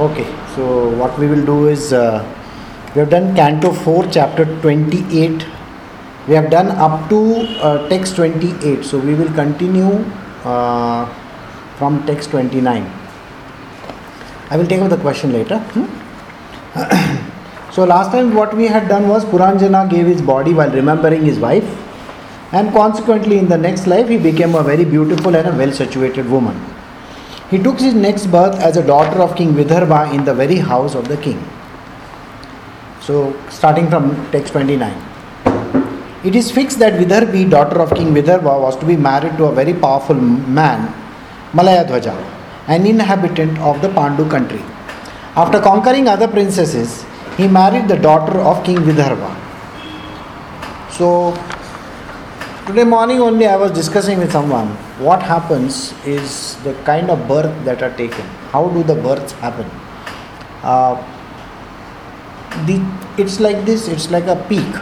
Okay, so what we will do is uh, we have done Canto 4, chapter 28. We have done up to uh, text 28, so we will continue uh, from text 29. I will take up the question later. hmm? so, last time what we had done was Puranjana gave his body while remembering his wife, and consequently, in the next life, he became a very beautiful and a well situated woman. He took his next birth as a daughter of King Vidarbha in the very house of the king. So, starting from text 29. It is fixed that Vidarbhi, daughter of King Vidarbha, was to be married to a very powerful man, Malayadhwaja, an inhabitant of the Pandu country. After conquering other princesses, he married the daughter of King Vidarbha. So, today morning only I was discussing with someone what happens is the kind of birth that are taken. How do the births happen? Uh, the, it's like this, it's like a peak.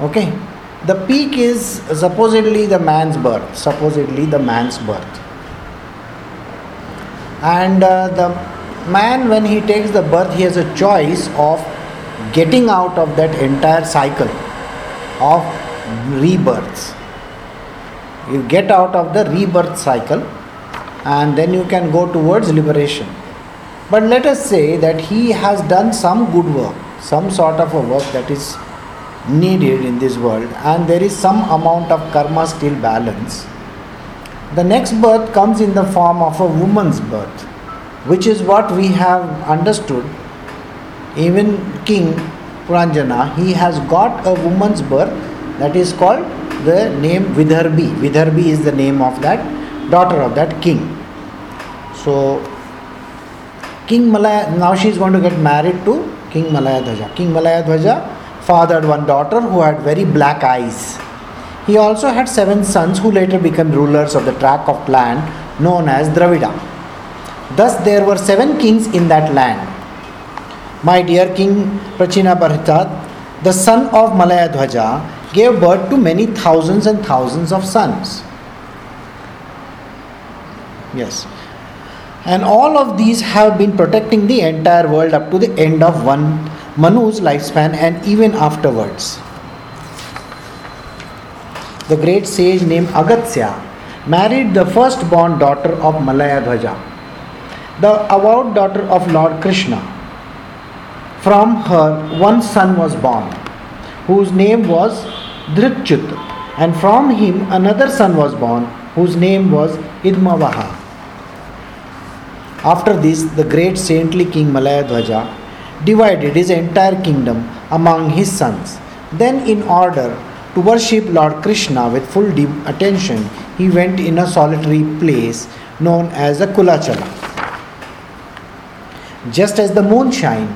Okay? The peak is supposedly the man's birth, supposedly the man's birth. And uh, the man, when he takes the birth, he has a choice of getting out of that entire cycle of rebirths. You get out of the rebirth cycle and then you can go towards liberation. But let us say that he has done some good work, some sort of a work that is needed in this world, and there is some amount of karma still balance. The next birth comes in the form of a woman's birth, which is what we have understood. Even King Puranjana, he has got a woman's birth that is called the name Vidarbhi. Vidarbhi is the name of that daughter of that king. So, King Malaya, now she is going to get married to King Malayadhwaja. King Malayadhwaja fathered one daughter who had very black eyes. He also had seven sons who later became rulers of the tract of land known as Dravida. Thus, there were seven kings in that land. My dear King Prachina Bharata, the son of Malayadhwaja, gave birth to many thousands and thousands of sons. Yes. And all of these have been protecting the entire world up to the end of one Manu's lifespan and even afterwards. The great sage named Agastya married the firstborn daughter of Malayadhwaja, the avowed daughter of Lord Krishna. From her, one son was born, whose name was Dhritchut, and from him another son was born, whose name was Idhmavaha. After this, the great saintly king Malayadhwaja divided his entire kingdom among his sons. Then, in order to worship Lord Krishna with full attention, he went in a solitary place known as a Kulachala. Just as the moonshine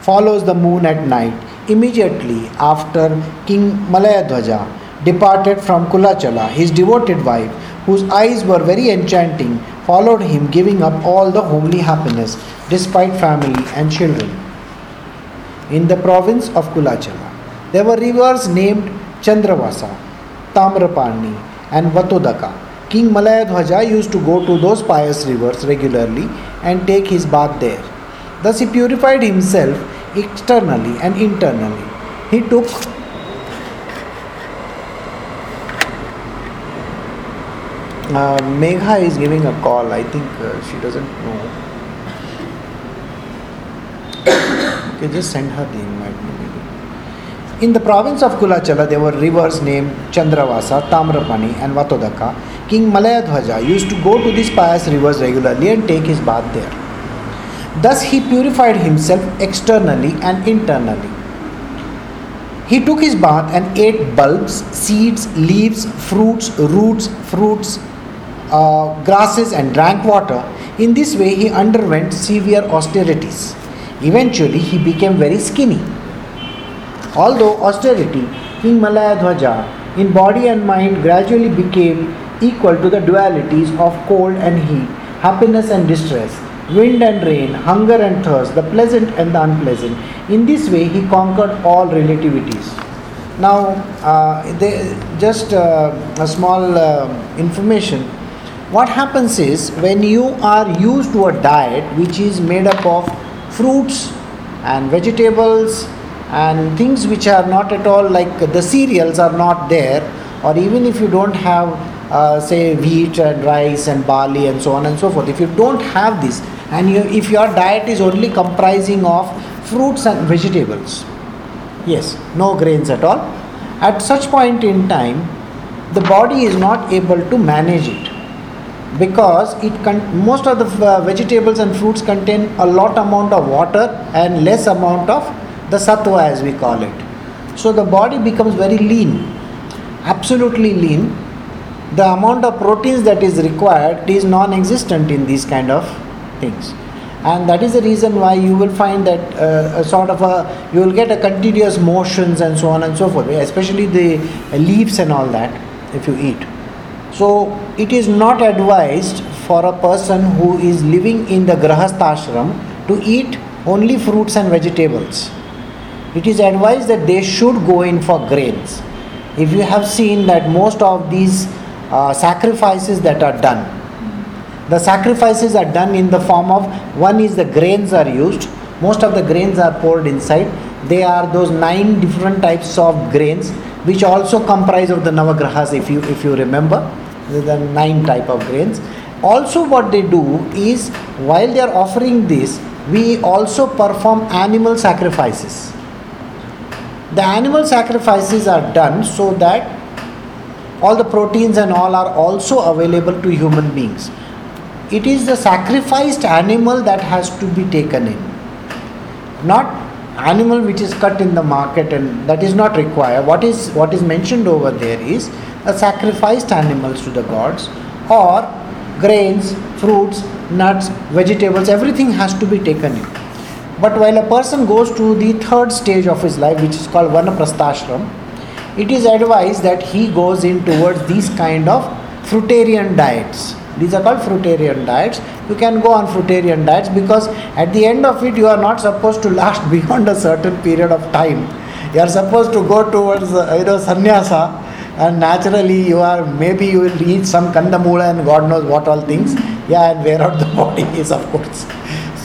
follows the moon at night, immediately after King Malayadhwaja departed from Kulachala, his devoted wife, whose eyes were very enchanting, followed him, giving up all the homely happiness despite family and children. In the province of Kulachala, there were rivers named Chandravasa, Tamrapani, and Vatodaka. King Malayadhwaja used to go to those pious rivers regularly and take his bath there. Thus, he purified himself externally and internally. He took uh, Megha is giving a call. I think uh, she doesn't know. okay, just send her the invite. In the province of Kulachala, there were rivers named Chandravasa, Tamrapani, and Vatodaka. King Malayadhwaja used to go to these pious rivers regularly and take his bath there. Thus, he purified himself externally and internally. He took his bath and ate bulbs, seeds, leaves, fruits, roots, fruits, uh, grasses, and drank water. In this way, he underwent severe austerities. Eventually, he became very skinny. Although austerity, King Malayadhwaja, in body and mind, gradually became equal to the dualities of cold and heat, happiness and distress, wind and rain, hunger and thirst, the pleasant and the unpleasant. In this way, he conquered all relativities. Now, uh, they, just uh, a small uh, information what happens is when you are used to a diet which is made up of fruits and vegetables and things which are not at all like the cereals are not there or even if you don't have uh, say wheat and rice and barley and so on and so forth if you don't have this and you, if your diet is only comprising of fruits and vegetables yes. no grains at all at such point in time the body is not able to manage it. Because it con- most of the uh, vegetables and fruits contain a lot amount of water and less amount of the sattva as we call it. So the body becomes very lean absolutely lean. The amount of proteins that is required is non-existent in these kind of things. And that is the reason why you will find that uh, a sort of a you will get a continuous motions and so on and so forth especially the leaves and all that if you eat. So it is not advised for a person who is living in the grahasthashram to eat only fruits and vegetables. It is advised that they should go in for grains. If you have seen that most of these uh, sacrifices that are done the sacrifices are done in the form of one is the grains are used. Most of the grains are poured inside. They are those nine different types of grains which also comprise of the navagrahas if you if you remember. The nine type of grains. Also what they do is while they are offering this we also perform animal sacrifices. The animal sacrifices are done so that all the proteins and all are also available to human beings it is the sacrificed animal that has to be taken in. Not animal which is cut in the market and that is not required. What is what is mentioned over there is a sacrificed animals to the gods or grains fruits nuts vegetables everything has to be taken in. But while a person goes to the third stage of his life which is called vanaprasthashram it is advised that he goes in towards these kind of fruitarian diets these are called fruitarian diets. You can go on fruitarian diets because at the end of it, you are not supposed to last beyond a certain period of time. You are supposed to go towards uh, you know sannyasa, and naturally you are maybe you will eat some kandamula and God knows what all things. Yeah, and wear out the body is of course.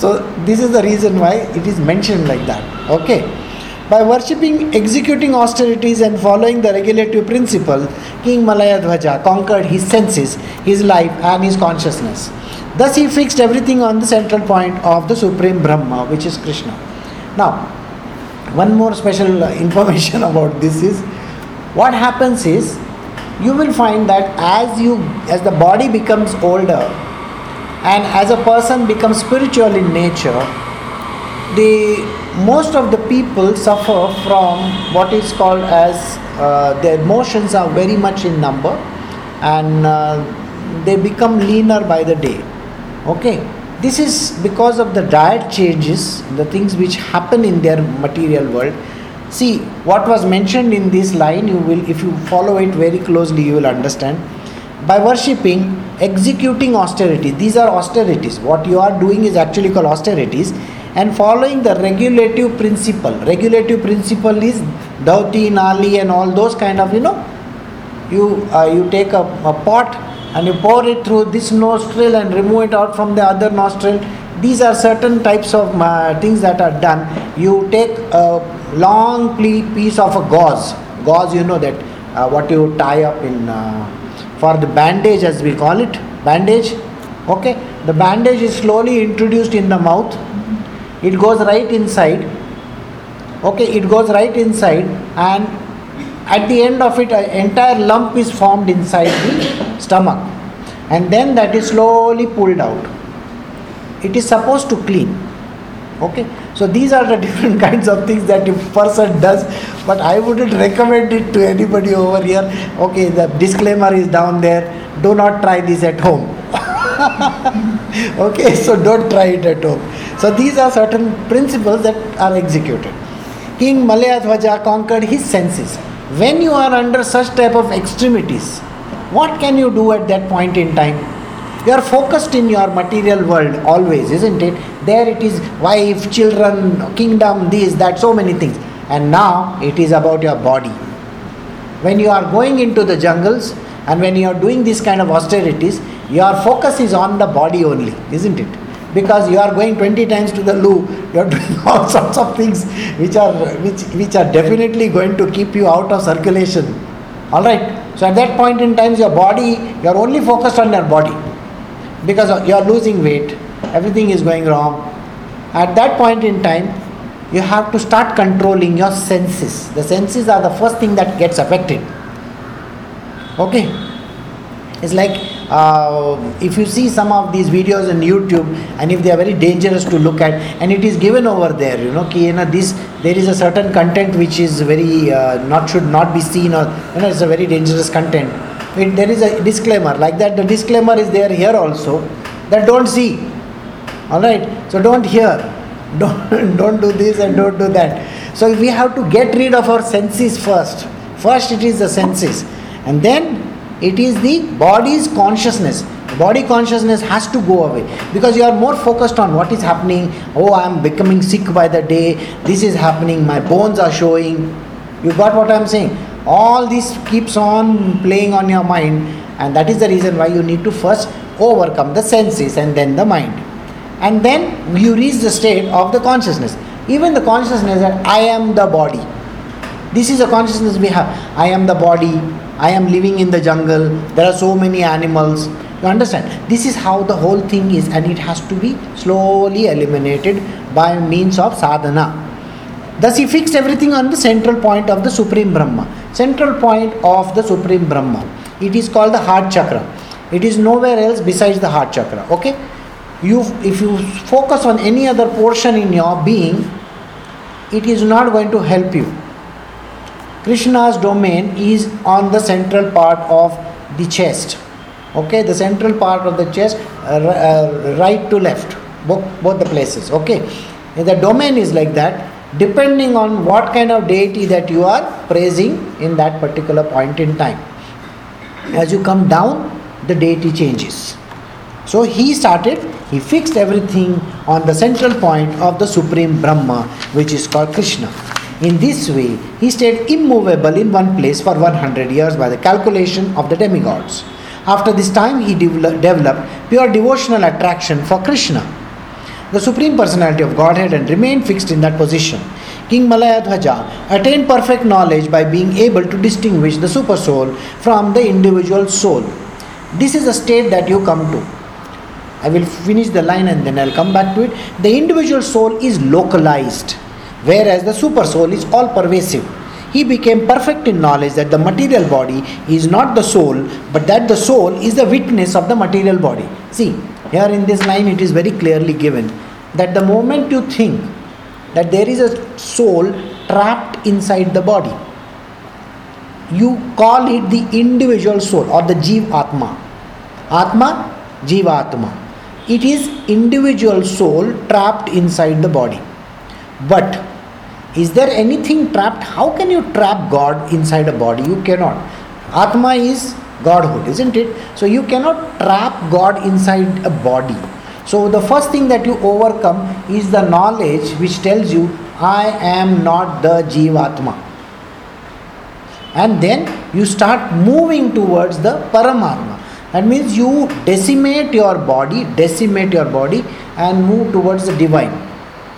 So this is the reason why it is mentioned like that. Okay. By worshipping, executing austerities, and following the regulative principle, King Malayadhwaja conquered his senses, his life, and his consciousness. Thus, he fixed everything on the central point of the Supreme Brahma, which is Krishna. Now, one more special information about this is what happens is you will find that as you as the body becomes older and as a person becomes spiritual in nature the most of the people suffer from what is called as uh, their emotions are very much in number and uh, they become leaner by the day. Okay? This is because of the diet changes the things which happen in their material world. See what was mentioned in this line you will if you follow it very closely you will understand. By worshipping executing austerity these are austerities. What you are doing is actually called austerities and following the regulative principle. Regulative principle is Dhauti, Nali, and all those kind of, you know, you, uh, you take a, a pot and you pour it through this nostril and remove it out from the other nostril. These are certain types of uh, things that are done. You take a long piece of a gauze. Gauze, you know that uh, what you tie up in uh, for the bandage, as we call it, bandage. Okay, the bandage is slowly introduced in the mouth it goes right inside. Okay it goes right inside and at the end of it an entire lump is formed inside the stomach. And then that is slowly pulled out. It is supposed to clean. Okay so these are the different kinds of things that a person does but i wouldn't recommend it to anybody over here. Okay the disclaimer is down there. Do not try this at home okay so don't try it at home. So these are certain principles that are executed. King malayadhwaja conquered his senses. When you are under such type of extremities what can you do at that point in time? You are focused in your material world always isn't it? There it is wife children kingdom this that so many things. And now it is about your body. When you are going into the jungles and when you are doing these kind of austerities your focus is on the body only, isn't it? Because you are going 20 times to the loo, you are doing all sorts of things which are which which are definitely going to keep you out of circulation. All right. So at that point in time, your body, you are only focused on your body because you are losing weight, everything is going wrong. At that point in time, you have to start controlling your senses. The senses are the first thing that gets affected. Okay, it's like uh, if you see some of these videos on YouTube and if they are very dangerous to look at and it is given over there, you know, ki, you know this there is a certain content which is very uh, not should not be seen or you know it's a very dangerous content. It, there is a disclaimer like that. The disclaimer is there here also that don't see. All right, so don't hear, don't don't do this and don't do that. So we have to get rid of our senses first. First, it is the senses and then it is the body's consciousness. Body consciousness has to go away because you are more focused on what is happening. Oh i am becoming sick by the day. This is happening. My bones are showing. You got what i am saying? All this keeps on playing on your mind and that is the reason why you need to first overcome the senses and then the mind. And then you reach the state of the consciousness. Even the consciousness that i am the body this is a consciousness we have i am the body I am living in the jungle, there are so many animals. You understand? This is how the whole thing is, and it has to be slowly eliminated by means of sadhana. Thus, he fixed everything on the central point of the Supreme Brahma. Central point of the Supreme Brahma. It is called the heart chakra. It is nowhere else besides the heart chakra. Okay? You, if you focus on any other portion in your being, it is not going to help you Krishna's domain is on the central part of the chest. Okay, the central part of the chest, uh, uh, right to left, both, both the places. Okay, the domain is like that depending on what kind of deity that you are praising in that particular point in time. As you come down, the deity changes. So he started, he fixed everything on the central point of the Supreme Brahma, which is called Krishna. In this way, he stayed immovable in one place for 100 years by the calculation of the demigods. After this time, he developed pure devotional attraction for Krishna, the Supreme Personality of Godhead, and remained fixed in that position. King Malayadhwaja attained perfect knowledge by being able to distinguish the super soul from the individual soul. This is a state that you come to. I will finish the line and then I'll come back to it. The individual soul is localized whereas the super soul is all pervasive. He became perfect in knowledge that the material body is not the soul, but that the soul is the witness of the material body. See, here in this line it is very clearly given that the moment you think that there is a soul trapped inside the body, you call it the individual soul or the Jiv Atma. Atma, Jiva Atma. It is individual soul trapped inside the body. But is there anything trapped? How can you trap God inside a body? You cannot. Atma is Godhood, isn't it? So you cannot trap God inside a body. So the first thing that you overcome is the knowledge which tells you, I am not the Jivatma. And then you start moving towards the Paramatma. That means you decimate your body, decimate your body, and move towards the divine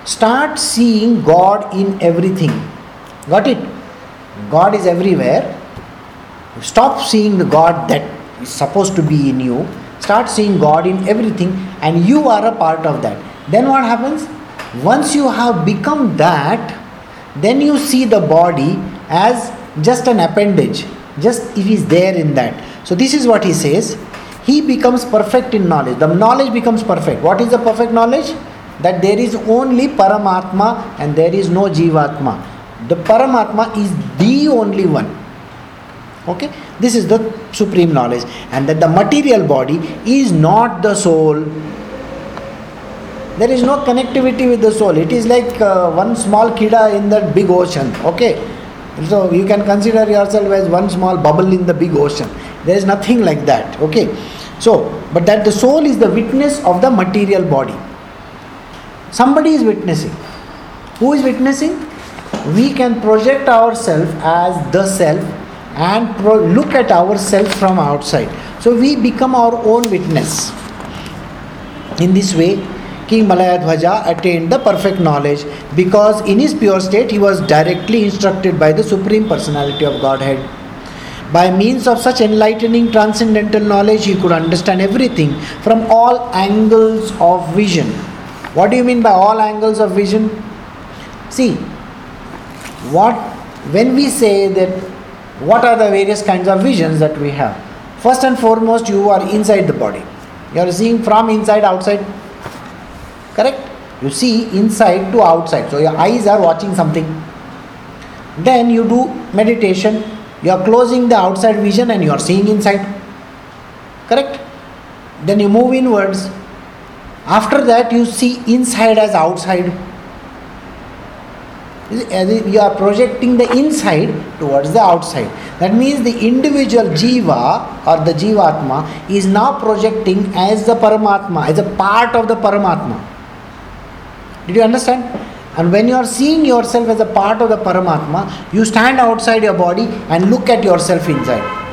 start seeing God in everything. Got it? God is everywhere. Stop seeing the God that is supposed to be in you. Start seeing God in everything, and you are a part of that. Then what happens? Once you have become that, then you see the body as just an appendage, just it is there in that. So, this is what he says. He becomes perfect in knowledge. The knowledge becomes perfect. What is the perfect knowledge? That there is only Paramatma and there is no Jivatma. The Paramatma is the only one. Okay, this is the supreme knowledge, and that the material body is not the soul. There is no connectivity with the soul. It is like uh, one small kida in that big ocean. Okay, so you can consider yourself as one small bubble in the big ocean. There is nothing like that. Okay, so but that the soul is the witness of the material body Somebody is witnessing. Who is witnessing? We can project ourselves as the self and pro- look at ourselves from outside. So we become our own witness. In this way, King Malayadhwaja attained the perfect knowledge because in his pure state he was directly instructed by the Supreme Personality of Godhead. By means of such enlightening transcendental knowledge, he could understand everything from all angles of vision. What do you mean by all angles of vision? See, what when we say that what are the various kinds of visions that we have? First and foremost, you are inside the body. You are seeing from inside outside. Correct? You see inside to outside. So your eyes are watching something. Then you do meditation. You are closing the outside vision and you are seeing inside. Correct? Then you move inwards. After that, you see inside as outside as you are projecting the inside towards the outside. That means the individual jiva or the jivatma is now projecting as the paramatma, as a part of the paramatma. Did you understand? And when you are seeing yourself as a part of the paramatma, you stand outside your body and look at yourself inside.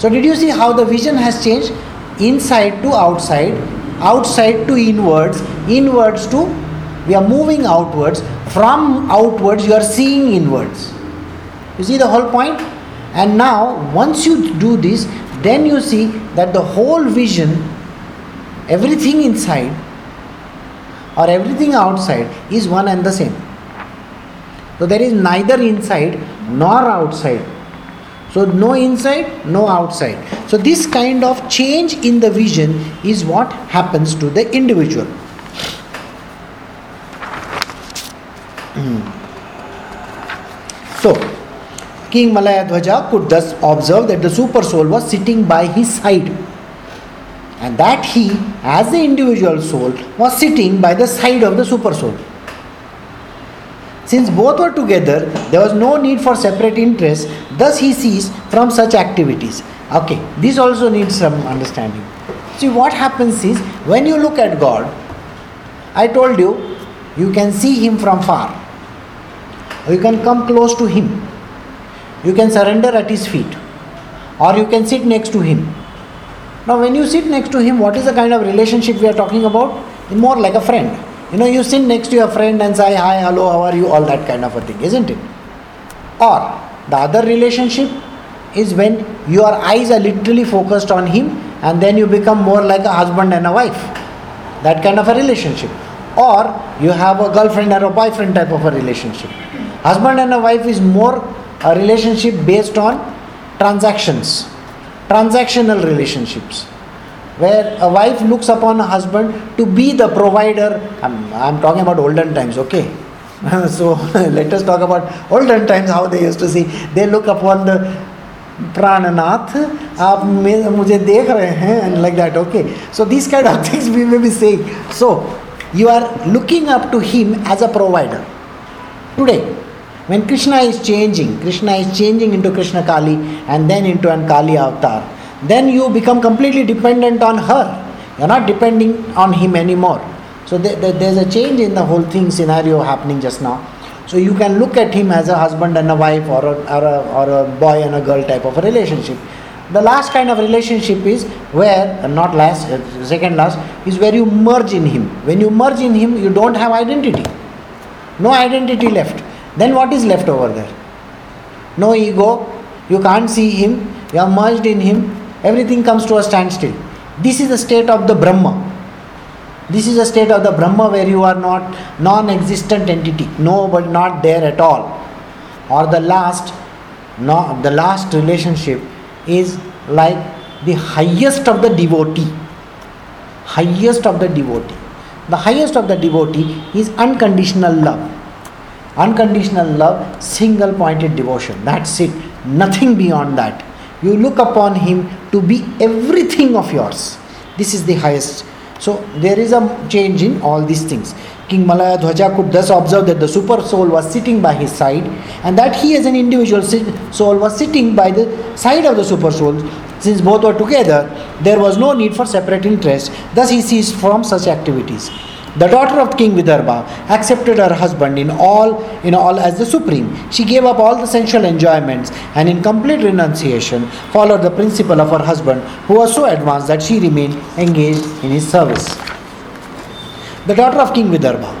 So, did you see how the vision has changed? Inside to outside, outside to inwards, inwards to we are moving outwards. From outwards you are seeing inwards. You see the whole point? and now once you do this then you see that the whole vision everything inside or everything outside is one and the same. So there is neither inside nor outside so no inside no outside so this kind of change in the vision is what happens to the individual So, King Malayadhwaja could thus observe that the super soul was sitting by his side and that he, as the individual soul, was sitting by the side of the super soul. Since both were together, there was no need for separate interests, thus he ceased from such activities. Okay, this also needs some understanding. See, what happens is when you look at God, I told you, you can see Him from far you can come close to him. You can surrender at his feet, or you can sit next to him. Now, when you sit next to him, what is the kind of relationship we are talking about? More like a friend. You know, you sit next to your friend and say, Hi, hello, how are you? All that kind of a thing, isn't it? Or the other relationship is when your eyes are literally focused on him and then you become more like a husband and a wife. That kind of a relationship. Or you have a girlfriend or a boyfriend type of a relationship. Husband and a wife is more a relationship based on transactions, transactional relationships, where a wife looks upon a husband to be the provider. I'm, I'm talking about olden times, okay? so let us talk about olden times how they used to see. They look upon the प्राणनाथ आप मुझे देख रहे हैं and like that okay so this kind of things we may be saying so you are looking up to him as a provider today when Krishna is changing, Krishna is changing into Krishna Kali and then into an Kali avatar, then you become completely dependent on her. You're not depending on him anymore. So there's a change in the whole thing scenario happening just now. So you can look at him as a husband and a wife or a, or a, or a boy and a girl type of a relationship. The last kind of relationship is where, not last, uh, second last, is where you merge in him. When you merge in him, you don't have identity. No identity left then what is left over there? No ego, you can't see him, you are merged in him, everything comes to a standstill. This is the state of the Brahma. This is a state of the Brahma where you are not non-existent entity, no but not there at all. Or the last, no, the last relationship is like the highest of the devotee. Highest of the devotee. The highest of the devotee is unconditional love Unconditional love, single pointed devotion. That's it. Nothing beyond that. You look upon Him to be everything of yours. This is the highest. So there is a change in all these things. King Malaya Dhwaja could thus observe that the super soul was sitting by his side and that he as an individual soul was sitting by the side of the super soul. Since both were together, there was no need for separate interest. Thus he ceased from such activities. The daughter of King Vidarbha accepted her husband in all, in all as the supreme. She gave up all the sensual enjoyments and in complete renunciation followed the principle of her husband who was so advanced that she remained engaged in his service. The daughter of King Vidarbha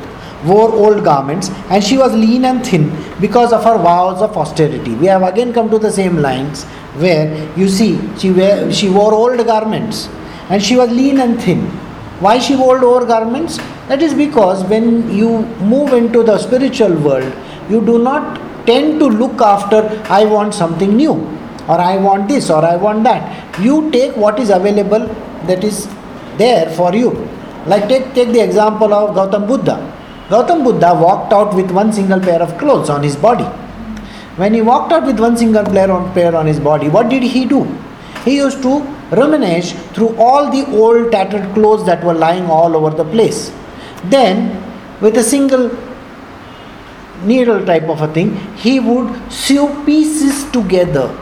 wore old garments and she was lean and thin because of her vows of austerity. We have again come to the same lines where you see she, wear, she wore old garments and she was lean and thin. Why she wore old garments? That is because when you move into the spiritual world, you do not tend to look after, I want something new, or I want this, or I want that. You take what is available that is there for you. Like take, take the example of Gautam Buddha. Gautam Buddha walked out with one single pair of clothes on his body. When he walked out with one single pair on, pair on his body, what did he do? He used to rummage through all the old tattered clothes that were lying all over the place. Then, with a single needle type of a thing, he would sew pieces together.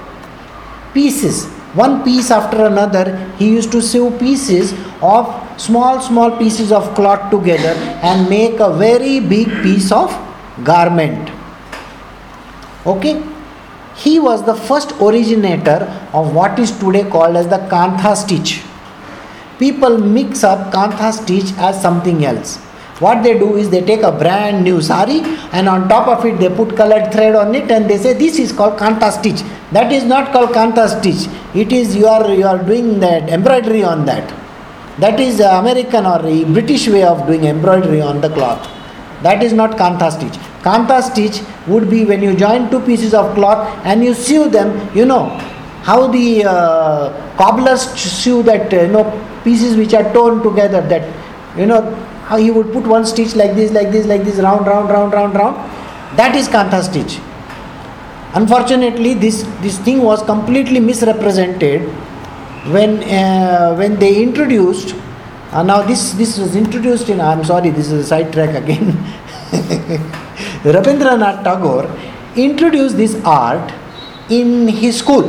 Pieces, one piece after another, he used to sew pieces of small, small pieces of cloth together and make a very big piece of garment. Okay? He was the first originator of what is today called as the Kantha stitch. People mix up Kantha stitch as something else. What they do is they take a brand new sari and on top of it they put colored thread on it and they say this is called Kantha stitch. That is not called Kantha stitch. It is you are you are doing that embroidery on that. That is American or British way of doing embroidery on the cloth. That is not Kantha stitch. Kantha stitch would be when you join two pieces of cloth and you sew them, you know, how the uh, cobblers sew that, uh, you know, pieces which are torn together, that, you know, how he would put one stitch like this, like this, like this, round, round, round, round, round. That is Kantha stitch. Unfortunately, this, this thing was completely misrepresented when, uh, when they introduced uh, now this this was introduced in I'm sorry this is a side track again. Rabindranath Tagore introduced this art in his school.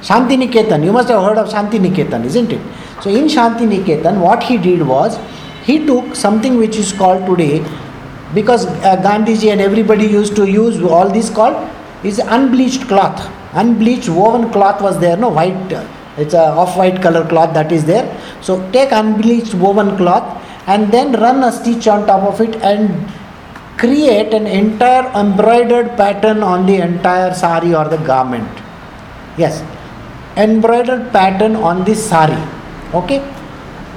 Shanti Niketan you must have heard of Shanti Niketan isn't it? So in Shanti Niketan what he did was he took something which is called today because uh, Gandhiji and everybody used to use all this called is unbleached cloth. Unbleached woven cloth was there no? White uh, it's a off-white color cloth that is there. So take unbleached woven cloth and then run a stitch on top of it and create an entire embroidered pattern on the entire sari or the garment. Yes. Embroidered pattern on this sari. Okay?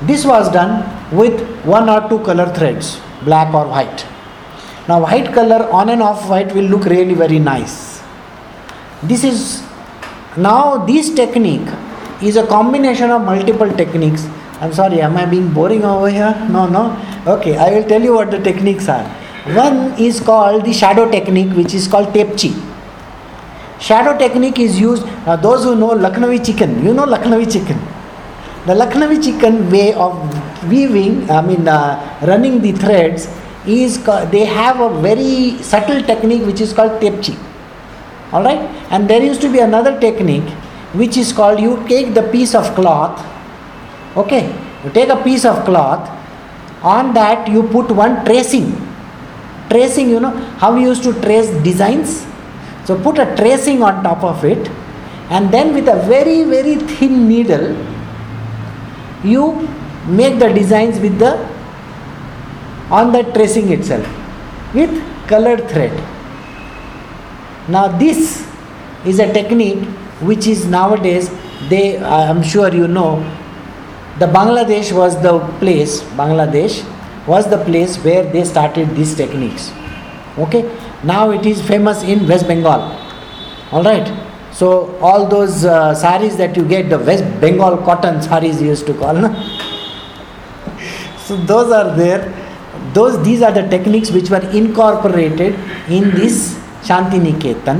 This was done with one or two color threads black or white. Now white color on and off white will look really very nice. This is now this technique is a combination of multiple techniques. I'm sorry, am I being boring over here? No, no. Okay, I will tell you what the techniques are. One is called the shadow technique, which is called tepchi. Shadow technique is used, now those who know Lucknowi chikan, you know Lucknowi chikan. The Lucknowi chikan way of weaving, I mean, uh, running the threads, is they have a very subtle technique which is called tepchi. Alright? And there used to be another technique which is called you take the piece of cloth okay? You take a piece of cloth on that you put one tracing. Tracing you know how we used to trace designs? So put a tracing on top of it and then with a very very thin needle you make the designs with the on the tracing itself with colored thread. Now this is a technique which is nowadays they i'm sure you know the bangladesh was the place bangladesh was the place where they started these techniques. Okay? Now it is famous in west bengal. All right so all those uh, saris that you get the west bengal cotton saris used to call no? so those are there. Those these are the techniques which were incorporated in this shanti niketan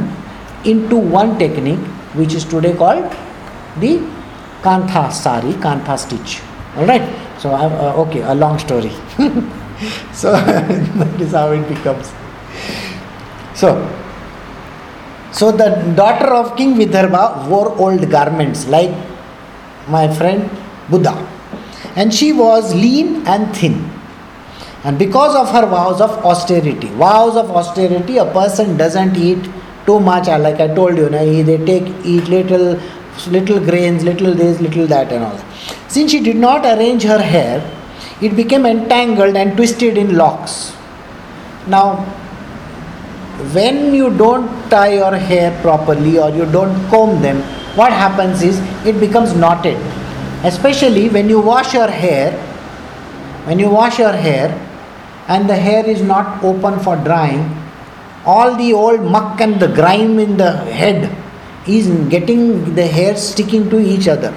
into one technique which is today called the Kantha sari, Kantha stitch. Alright, so uh, okay, a long story. so that is how it becomes. So, so the daughter of King Vidarbha wore old garments like my friend Buddha, and she was lean and thin. And because of her vows of austerity, vows of austerity, a person doesn't eat too much. uh, Like I told you, na, they take eat little, little grains, little this, little that, and all that. Since she did not arrange her hair, it became entangled and twisted in locks. Now, when you don't tie your hair properly or you don't comb them, what happens is it becomes knotted. Especially when you wash your hair, when you wash your hair and the hair is not open for drying, all the old muck and the grime in the head is getting the hair sticking to each other.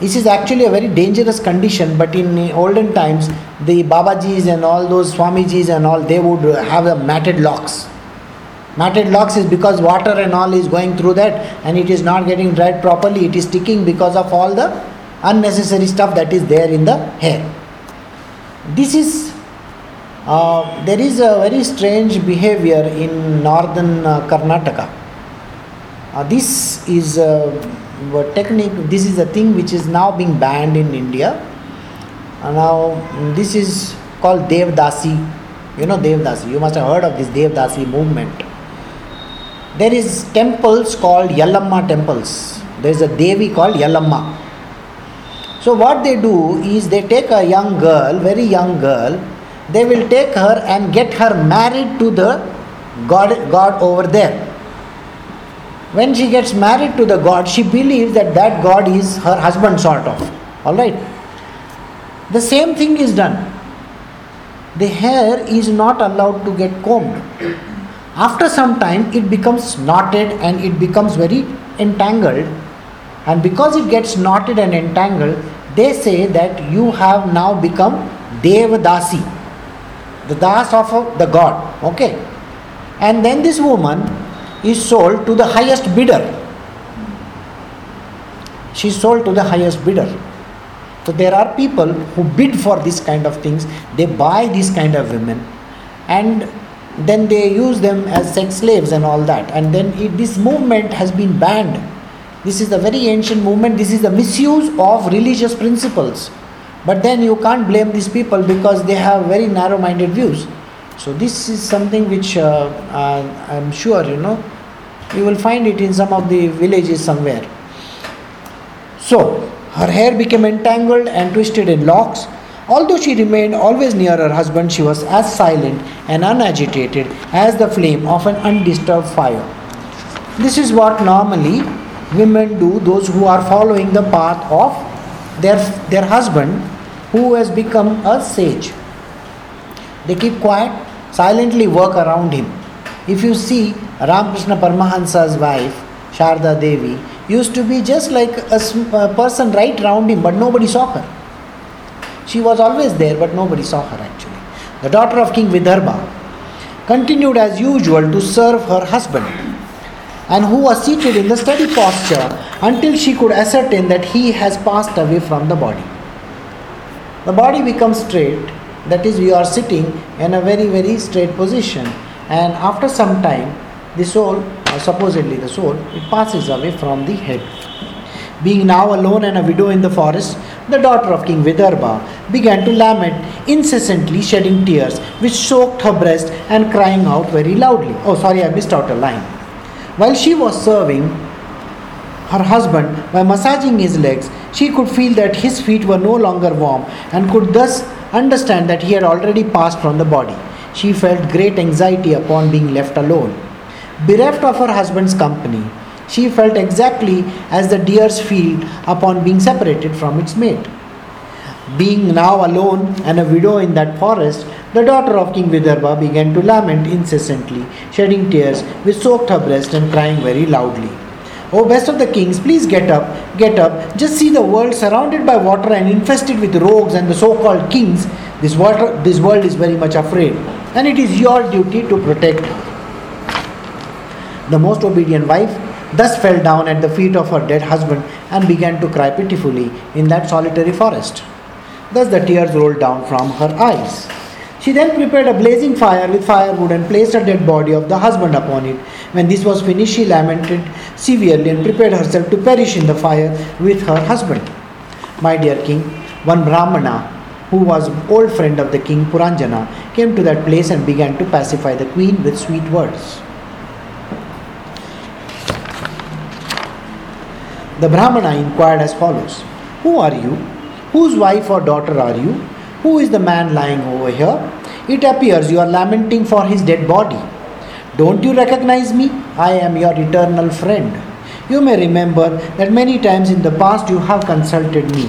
This is actually a very dangerous condition, but in the olden times, the Babajis and all those Swamijis and all, they would have a matted locks. Matted locks is because water and all is going through that and it is not getting dried properly, it is sticking because of all the unnecessary stuff that is there in the hair. This is, uh, there is a very strange behavior in northern uh, Karnataka. Uh, this is a, technique, this is a thing which is now being banned in India. Uh, now, this is called Devdasi. You know Devdasi, you must have heard of this Devdasi movement. There is temples called Yalamma temples. There is a Devi called Yalamma. So what they do is they take a young girl, very young girl, they will take her and get her married to the god, god over there. When she gets married to the god, she believes that that god is her husband, sort of. All right. The same thing is done. The hair is not allowed to get combed. After some time, it becomes knotted and it becomes very entangled. And because it gets knotted and entangled, they say that you have now become Devadasi, the das of the god. Okay. And then this woman is sold to the highest bidder. She is sold to the highest bidder. So there are people who bid for this kind of things. They buy these kind of women, and then they use them as sex slaves and all that. And then it, this movement has been banned. This is a very ancient movement. This is the misuse of religious principles. But then you can't blame these people because they have very narrow-minded views. So this is something which uh, uh, I'm sure you know you will find it in some of the villages somewhere. So, her hair became entangled and twisted in locks. Although she remained always near her husband, she was as silent and unagitated as the flame of an undisturbed fire. This is what normally women do, those who are following the path of their, their husband who has become a sage. They keep quiet, silently work around him. If you see Ramakrishna Paramahansa's wife, Sharda Devi, used to be just like a, person right round him, but nobody saw her. She was always there, but nobody saw her actually. The daughter of King Vidarbha continued as usual to serve her husband, and who was seated in the steady posture until she could ascertain that he has passed away from the body. The body becomes straight, that is, we are sitting in a very, very straight position, and after some time, the soul, or supposedly the soul, it passes away from the head. Being now alone and a widow in the forest, the daughter of King Vidarbha began to lament, incessantly shedding tears, which soaked her breast and crying out very loudly. Oh, sorry, I missed out a line. While she was serving her husband by massaging his legs, she could feel that his feet were no longer warm and could thus understand that he had already passed from the body. She felt great anxiety upon being left alone. Bereft of her husband's company, she felt exactly as the deers feel upon being separated from its mate. Being now alone and a widow in that forest, the daughter of King Vidarbha began to lament incessantly, shedding tears which soaked her breast and crying very loudly. O best of the kings, please get up, get up. Just see the world surrounded by water and infested with rogues and the so called kings. This, water, this world is very much afraid, and it is your duty to protect. The most obedient wife thus fell down at the feet of her dead husband and began to cry pitifully in that solitary forest. Thus the tears rolled down from her eyes. She then prepared a blazing fire with firewood and placed a dead body of the husband upon it. When this was finished, she lamented severely and prepared herself to perish in the fire with her husband. My dear king, one Brahmana, who was old friend of the king Puranjana, came to that place and began to pacify the queen with sweet words. The Brahmana inquired as follows Who are you? Whose wife or daughter are you? Who is the man lying over here? It appears you are lamenting for his dead body. Don't you recognize me? I am your eternal friend. You may remember that many times in the past you have consulted me.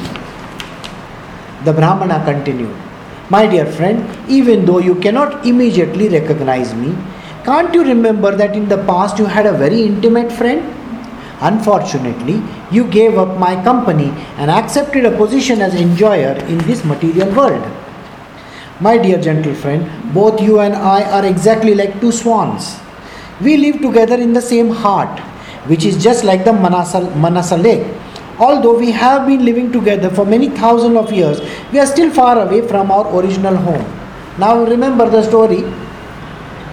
The Brahmana continued, My dear friend, even though you cannot immediately recognize me, can't you remember that in the past you had a very intimate friend? Unfortunately, you gave up my company and accepted a position as enjoyer in this material world. My dear gentle friend, both you and I are exactly like two swans. We live together in the same heart, which is just like the Manasa, Manasa lake. Although we have been living together for many thousands of years, we are still far away from our original home. Now remember the story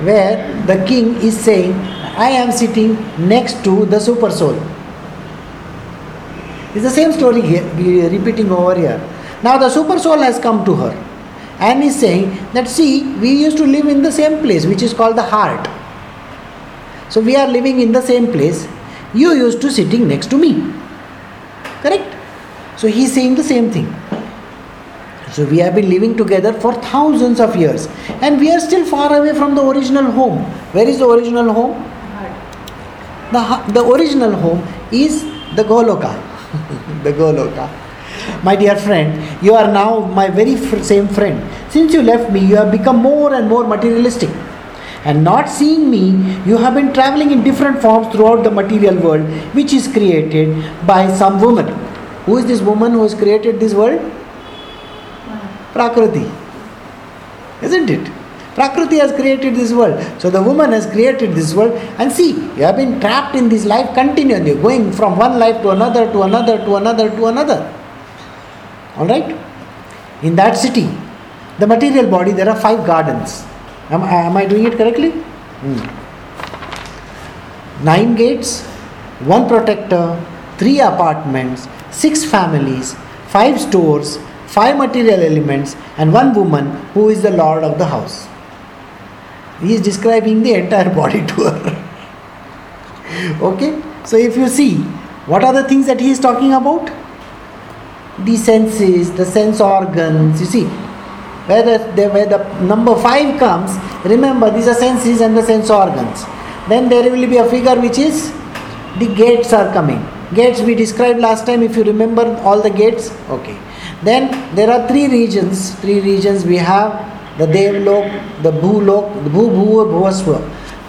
where the king is saying, I am sitting next to the super soul. It's the same story here, repeating over here. Now the super soul has come to her and is saying that see, we used to live in the same place which is called the heart. So we are living in the same place. You used to sitting next to me. Correct? So he is saying the same thing. So we have been living together for thousands of years and we are still far away from the original home. Where is the original home? The, the original home is the Goloka. the Goloka. My dear friend, you are now my very same friend. Since you left me, you have become more and more materialistic. And not seeing me, you have been traveling in different forms throughout the material world, which is created by some woman. Who is this woman who has created this world? Prakriti. Isn't it? Prakriti has created this world. So the woman has created this world. And see, you have been trapped in this life continually, going from one life to another, to another, to another, to another. Alright? In that city, the material body, there are five gardens. Am, am I doing it correctly? Hmm. Nine gates, one protector, three apartments, six families, five stores, five material elements, and one woman who is the lord of the house. He is describing the entire body to her. okay? So if you see, what are the things that he is talking about? The senses, the sense organs, you see. Where the, where the number 5 comes, remember these are senses and the sense organs. Then there will be a figure which is the gates are coming. Gates we described last time, if you remember all the gates. Okay. Then there are three regions. Three regions we have the Devlok, the Bhulok, the Bhu Bhu Bhuvaswa.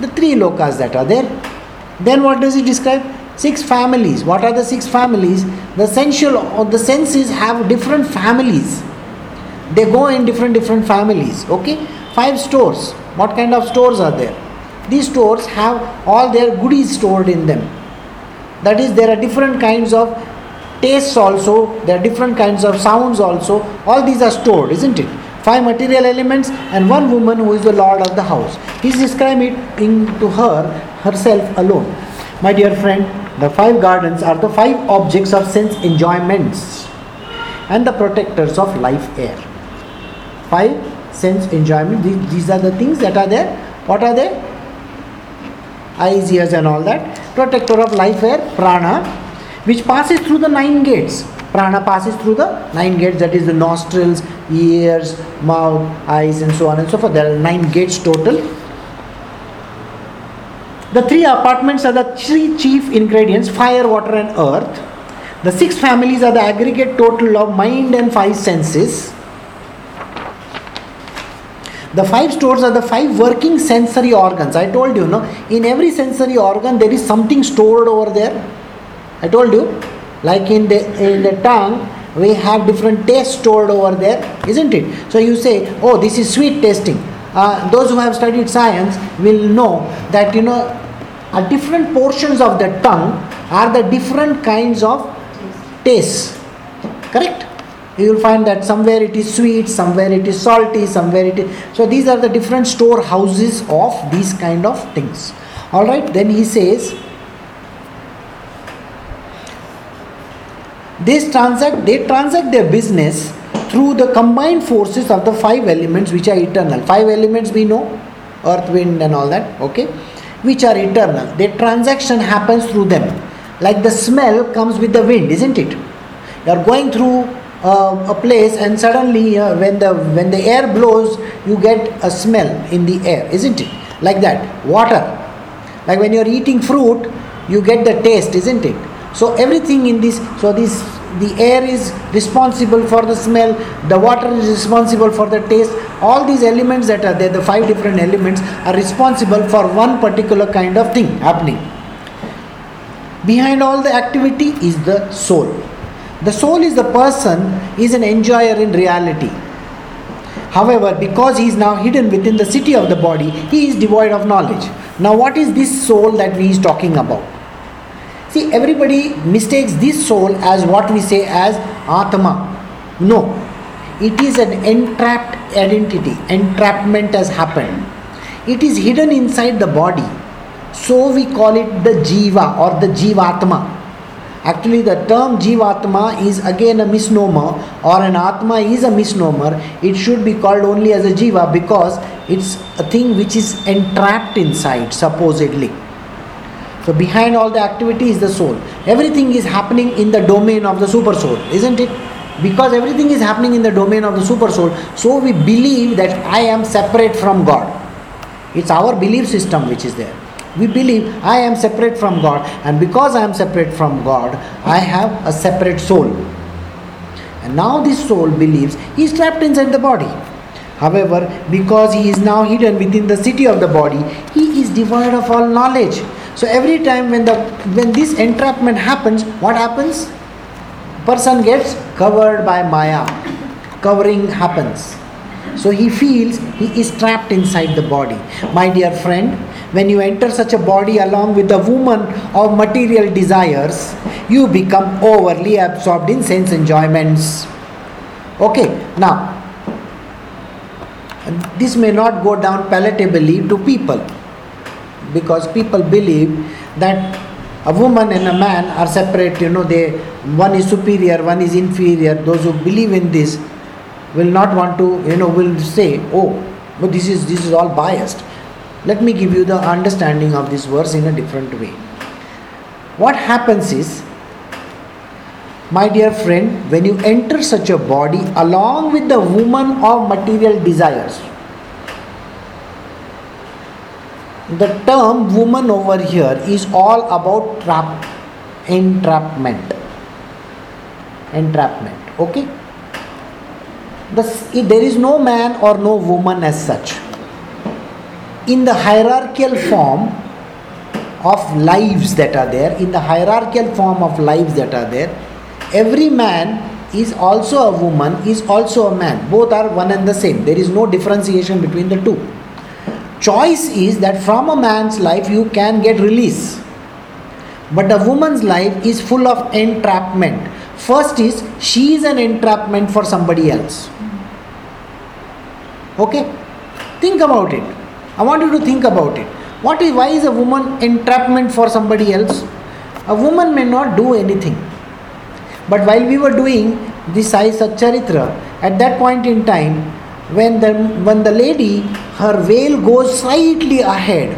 The three lokas that are there. Then what does it describe? Six families. What are the six families? The sensual or the senses have different families. They go in different different families. Okay? Five stores. What kind of stores are there? These stores have all their goodies stored in them. That is, there are different kinds of tastes also, there are different kinds of sounds also. All these are stored, isn't it? Five material elements and one woman who is the lord of the house. He is describing it to her, herself alone. My dear friend, the five gardens are the five objects of sense enjoyments and the protectors of life air. Five sense enjoyment, these are the things that are there. What are they? Eyes, ears, and all that. Protector of life air, prana, which passes through the nine gates. Prana passes through the nine gates, that is the nostrils, ears, mouth, eyes, and so on and so forth. There are nine gates total. The three apartments are the three chief ingredients fire, water, and earth. The six families are the aggregate total of mind and five senses. The five stores are the five working sensory organs. I told you, no, in every sensory organ there is something stored over there. I told you, like in the in the tongue, we have different tastes stored over there, isn't it? So you say, oh, this is sweet tasting. Uh, those who have studied science will know that you know, uh, different portions of the tongue are the different kinds of tastes. Correct? You will find that somewhere it is sweet, somewhere it is salty, somewhere it is. So these are the different storehouses of these kind of things. All right. Then he says. They transact, they transact their business through the combined forces of the five elements which are eternal. Five elements we know earth, wind, and all that, okay, which are eternal. The transaction happens through them. Like the smell comes with the wind, isn't it? You are going through uh, a place and suddenly uh, when the when the air blows you get a smell in the air isn't it like that water like when you're eating fruit you get the taste isn't it so everything in this so this the air is responsible for the smell the water is responsible for the taste all these elements that are there the five different elements are responsible for one particular kind of thing happening behind all the activity is the soul the soul is the person, is an enjoyer in reality. However, because he is now hidden within the city of the body, he is devoid of knowledge. Now, what is this soul that we is talking about? See, everybody mistakes this soul as what we say as Atma. No, it is an entrapped identity. Entrapment has happened. It is hidden inside the body. So we call it the Jiva or the Jivatma Actually, the term Jivatma is again a misnomer, or an Atma is a misnomer. It should be called only as a Jiva because it's a thing which is entrapped inside, supposedly. So, behind all the activity is the soul. Everything is happening in the domain of the super soul, isn't it? Because everything is happening in the domain of the super soul, so we believe that I am separate from God. It's our belief system which is there. We believe I am separate from God, and because I am separate from God, I have a separate soul. And now this soul believes he is trapped inside the body. However, because he is now hidden within the city of the body, he is devoid of all knowledge. So every time when the when this entrapment happens, what happens? Person gets covered by Maya. Covering happens. So he feels he is trapped inside the body. My dear friend, when you enter such a body along with a woman of material desires, you become overly absorbed in sense enjoyments. Okay, now this may not go down palatably to people because people believe that a woman and a man are separate you know they one is superior one is inferior those who believe in this will not want to you know will say oh but this is this is all biased let me give you the understanding of this verse in a different way. What happens is, my dear friend, when you enter such a body along with the woman of material desires, the term woman over here is all about trap, entrapment. Entrapment. Okay? The, there is no man or no woman as such in the hierarchical form of lives that are there, in the hierarchical form of lives that are there, every man is also a woman, is also a man. Both are one and the same. There is no differentiation between the two. Choice is that from a man's life you can get release. But a woman's life is full of entrapment. First is she is an entrapment for somebody else. Okay? Think about it I want you to think about it. What is why is a woman entrapment for somebody else? A woman may not do anything. But while we were doing the Sai Satcharitra, at that point in time, when the when the lady her veil goes slightly ahead,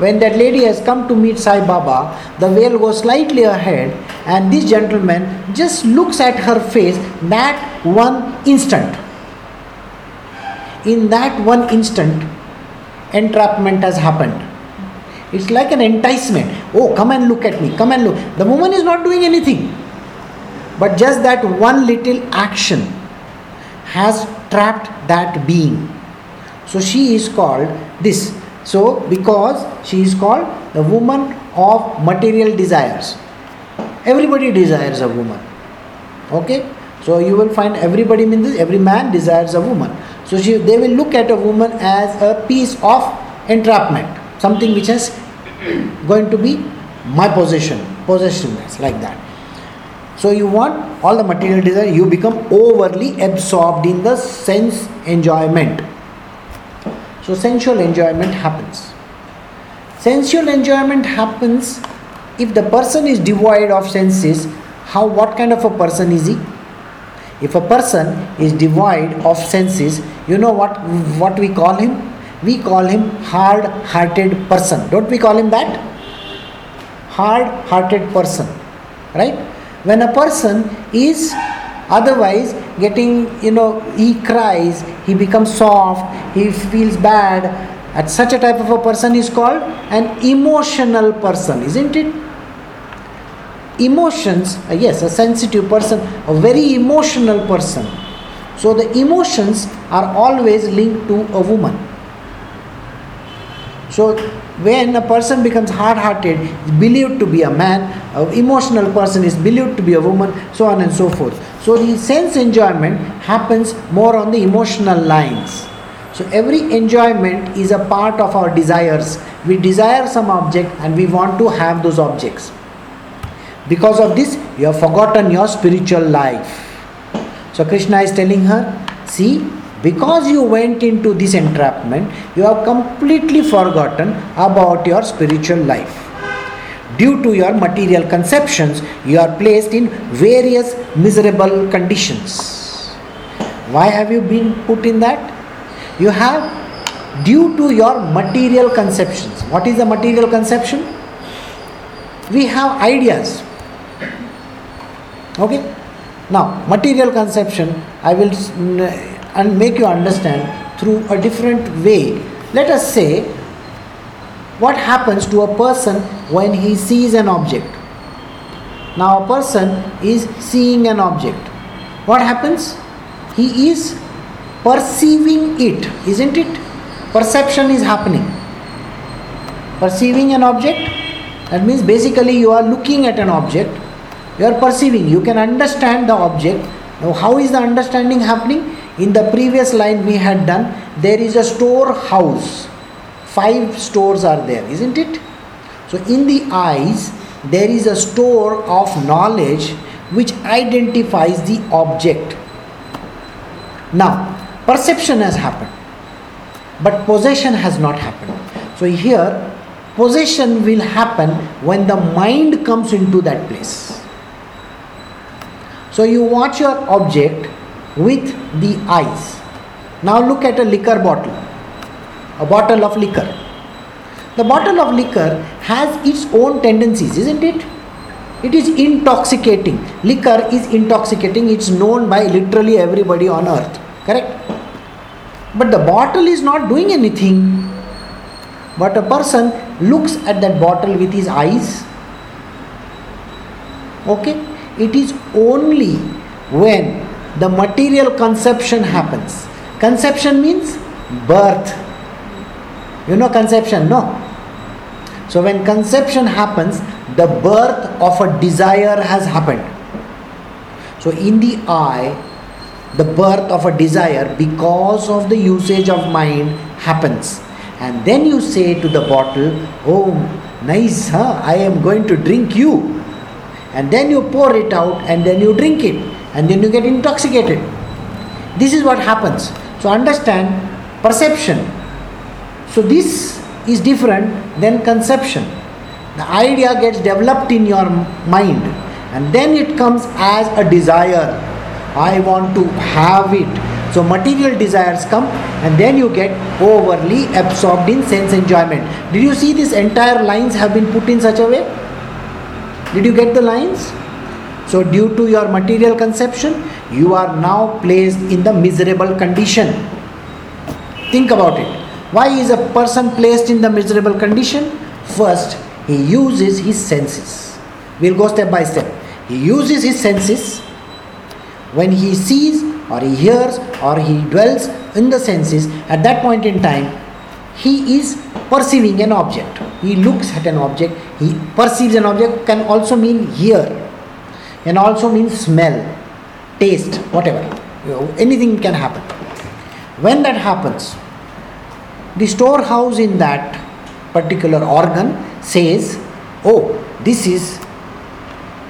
when that lady has come to meet Sai Baba, the veil goes slightly ahead, and this gentleman just looks at her face that one instant in that one instant, entrapment has happened. It's like an enticement. Oh, come and look at me, come and look. The woman is not doing anything. But just that one little action has trapped that being. So she is called this. So, because she is called the woman of material desires. Everybody desires a woman. Okay? So you will find everybody means every man desires a woman. So she, they will look at a woman as a piece of entrapment, something which is going to be my possession, possessiveness, like that. So you want all the material desire, you become overly absorbed in the sense enjoyment. So sensual enjoyment happens. Sensual enjoyment happens if the person is devoid of senses. How what kind of a person is he? if a person is devoid of senses, you know what, what we call him? We call him hard hearted person. Don't we call him that? Hard hearted person. Right? When a person is otherwise getting, you know, he cries, he becomes soft, he feels bad, at such a type of a person is called an emotional person, isn't it? emotions uh, yes a sensitive person a very emotional person so the emotions are always linked to a woman so when a person becomes hard hearted is believed to be a man an emotional person is believed to be a woman so on and so forth. So the sense enjoyment happens more on the emotional lines. So every enjoyment is a part of our desires. We desire some object and we want to have those objects. Because of this, you have forgotten your spiritual life. So Krishna is telling her, see, because you went into this entrapment, you have completely forgotten about your spiritual life. Due to your material conceptions, you are placed in various miserable conditions. Why have you been put in that? You have, due to your material conceptions. What is the material conception? We have ideas okay now material conception i will mm, and make you understand through a different way. Let us say what happens to a person when he sees an object? Now a person is seeing an object. What happens? He is perceiving it isn't it? Perception is happening. Perceiving an object that means basically you are looking at an object you are perceiving you can understand the object. Now how is the understanding happening in the previous line we had done there is a storehouse. Five stores are there isn't it? So in the eyes there is a store of knowledge which identifies the object. Now perception has happened but possession has not happened. So here possession will happen when the mind comes into that place. So you watch your object with the eyes. Now look at a liquor bottle, a bottle of liquor. The bottle of liquor has its own tendencies, isn't it? It is intoxicating. Liquor is intoxicating. It's known by literally everybody on earth. Correct? But the bottle is not doing anything. But a person looks at that bottle with his eyes. Okay? it is only when the material conception happens. Conception means birth. You know conception, no? So when conception happens, the birth of a desire has happened. So in the eye, the birth of a desire because of the usage of mind happens. And then you say to the bottle, Oh, nice, huh? I am going to drink you and then you pour it out and then you drink it and then you get intoxicated. This is what happens. So understand perception. So this is different than conception. The idea gets developed in your mind and then it comes as a desire. I want to have it. So material desires come and then you get overly absorbed in sense enjoyment. Did you see this entire lines have been put in such a way? Did you get the lines? So, due to your material conception, you are now placed in the miserable condition. Think about it. Why is a person placed in the miserable condition? First, he uses his senses. We'll go step by step. He uses his senses when he sees or he hears or he dwells in the senses. At that point in time, he is perceiving an object. He looks at an object, he perceives an object, can also mean hear, and also means smell, taste, whatever. You know, anything can happen. When that happens, the storehouse in that particular organ says, Oh, this is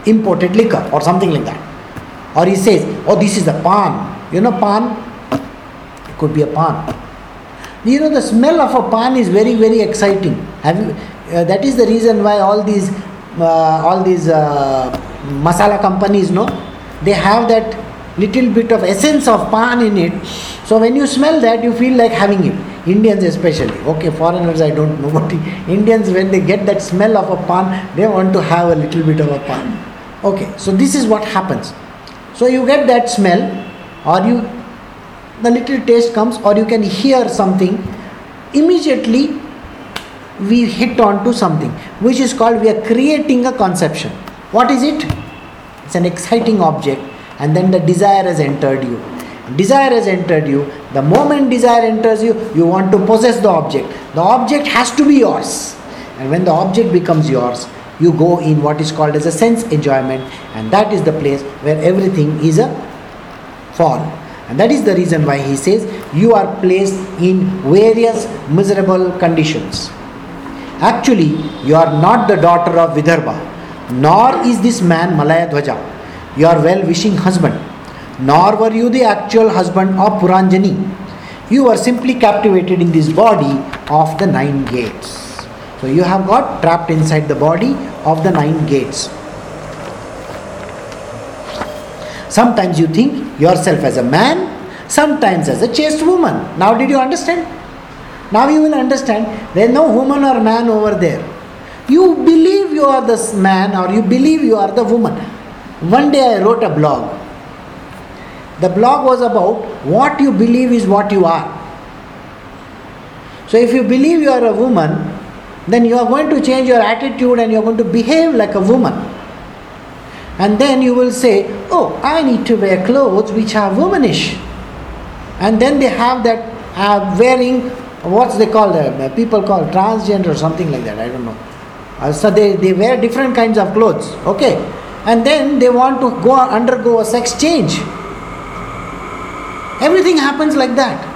imported liquor or something like that. Or he says, Oh, this is a pan. You know, pan? It could be a pan you know the smell of a pan is very very exciting have you, uh, that is the reason why all these uh, all these uh, masala companies no they have that little bit of essence of pan in it. So when you smell that, you feel like having it. Indians especially. Okay, foreigners I don't know, but Indians when they get that smell of a pan, they want to have a little bit of a pan. Okay, so this is what happens. So you get that smell, or you the little taste comes, or you can hear something. Immediately we hit on to something which is called we are creating a conception. What is it? It's an exciting object, and then the desire has entered you. Desire has entered you. The moment desire enters you, you want to possess the object. The object has to be yours. And when the object becomes yours, you go in what is called as a sense enjoyment, and that is the place where everything is a fall. And that is the reason why he says you are placed in various miserable conditions. Actually, you are not the daughter of Vidarbha, nor is this man Malaya Dhwaja, your well wishing husband, nor were you the actual husband of Puranjani. You were simply captivated in this body of the nine gates. So you have got trapped inside the body of the nine gates. Sometimes you think yourself as a man, sometimes as a chaste woman. Now, did you understand? Now you will understand there is no woman or man over there. You believe you are this man or you believe you are the woman. One day I wrote a blog. The blog was about what you believe is what you are. So if you believe you are a woman, then you are going to change your attitude and you are going to behave like a woman. And then you will say, Oh, I need to wear clothes which are womanish. And then they have that uh, wearing what's they call them? Uh, people call transgender or something like that. I don't know. Uh, so they, they wear different kinds of clothes. Okay. And then they want to go undergo a sex change. Everything happens like that.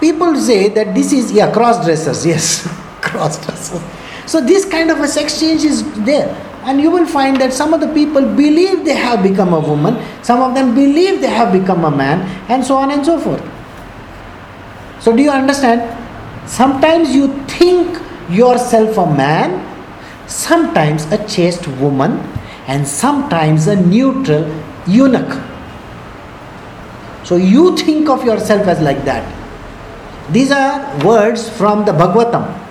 People say that this is, yeah, cross dressers. Yes, cross dressers. So this kind of a sex change is there. And you will find that some of the people believe they have become a woman, some of them believe they have become a man, and so on and so forth. So, do you understand? Sometimes you think yourself a man, sometimes a chaste woman, and sometimes a neutral eunuch. So, you think of yourself as like that. These are words from the Bhagavatam.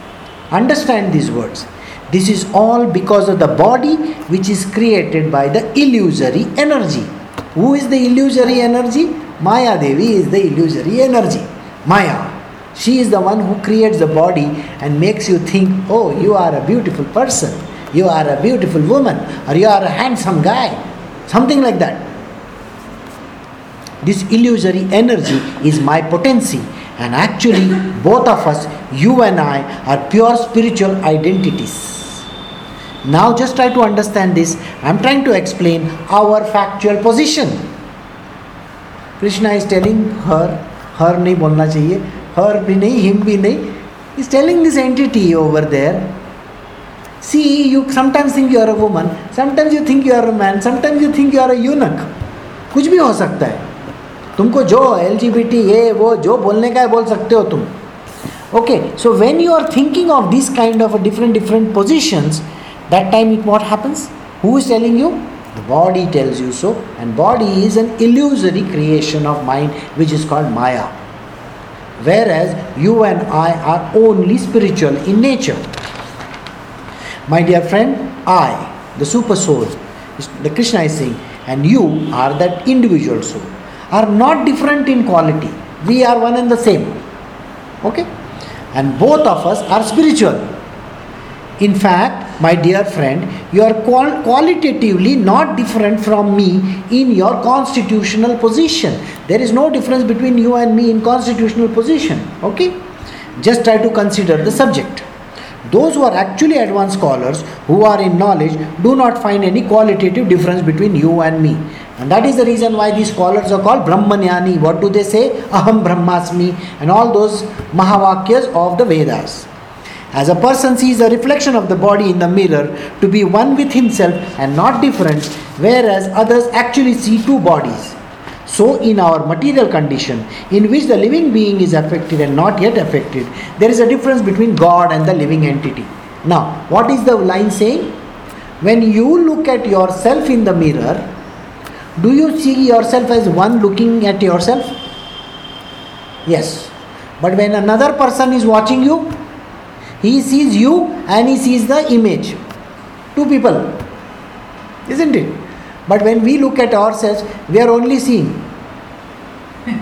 Understand these words. This is all because of the body which is created by the illusory energy. Who is the illusory energy? Maya Devi is the illusory energy. Maya. She is the one who creates the body and makes you think, oh, you are a beautiful person, you are a beautiful woman, or you are a handsome guy. Something like that. This illusory energy is my potency, and actually, both of us, you and I, are pure spiritual identities. Now, just try to understand this. I am trying to explain our factual position. Krishna is telling her, her नहीं बोलना चाहिए, her भी नहीं, him भी नहीं. He's telling this entity over there. See, you sometimes think you are a woman, sometimes you think you are a man, sometimes you think you are a eunuch. कुछ भी हो सकता है तुमको जो एल ये वो जो बोलने का है बोल सकते हो तुम okay so when you are thinking of this kind of different different positions that time it what happens who is telling you the body tells you so and body is an illusory creation of mind which is called maya whereas you and i are only spiritual in nature. My dear friend i the super soul the krishna is saying and you are that individual soul are not different in quality. We are one and the same. Okay? And both of us are spiritual in fact, my dear friend, you are qual- qualitatively not different from me in your constitutional position. There is no difference between you and me in constitutional position. Okay? Just try to consider the subject. Those who are actually advanced scholars, who are in knowledge, do not find any qualitative difference between you and me. And that is the reason why these scholars are called Brahmanyani. What do they say? Aham Brahmasmi, and all those Mahavakyas of the Vedas. As a person sees a reflection of the body in the mirror to be one with himself and not different, whereas others actually see two bodies. So, in our material condition, in which the living being is affected and not yet affected, there is a difference between God and the living entity. Now, what is the line saying? When you look at yourself in the mirror, Do you see yourself as one looking at yourself? Yes. But when another person is watching you, he sees you and he sees the image. Two people. Isn't it? But when we look at ourselves, we are only seeing.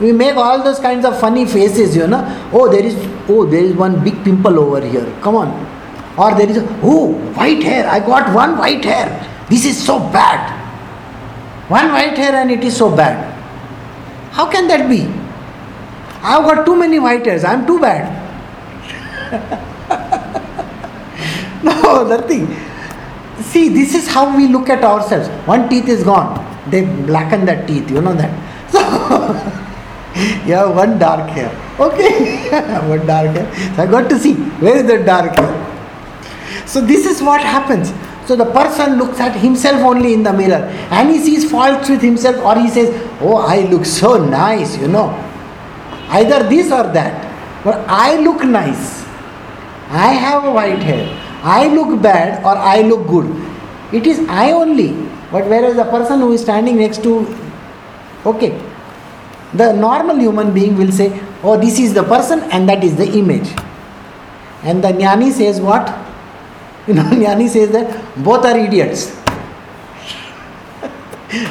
We make all those kinds of funny faces, you know. Oh, there is oh, there is one big pimple over here. Come on. Or there is oh, white hair. I got one white hair. This is so bad. One white hair and it is so bad. How can that be? I've got too many white hairs. I'm too bad. no, nothing. See, this is how we look at ourselves. One teeth is gone. They blacken that teeth, you know that. So, you have one dark hair. Okay, one dark hair. So I got to see where is the dark hair. So this is what happens. So the person looks at himself only in the mirror and he sees faults with himself or he says, Oh, I look so nice, you know. Either this or that. But I look nice. I have a white hair. I look bad or I look good. It is I only. But whereas the person who is standing next to, okay, the normal human being will say, oh, this is the person and that is the image. And the jnani says what? You know, jnani says that both are idiots.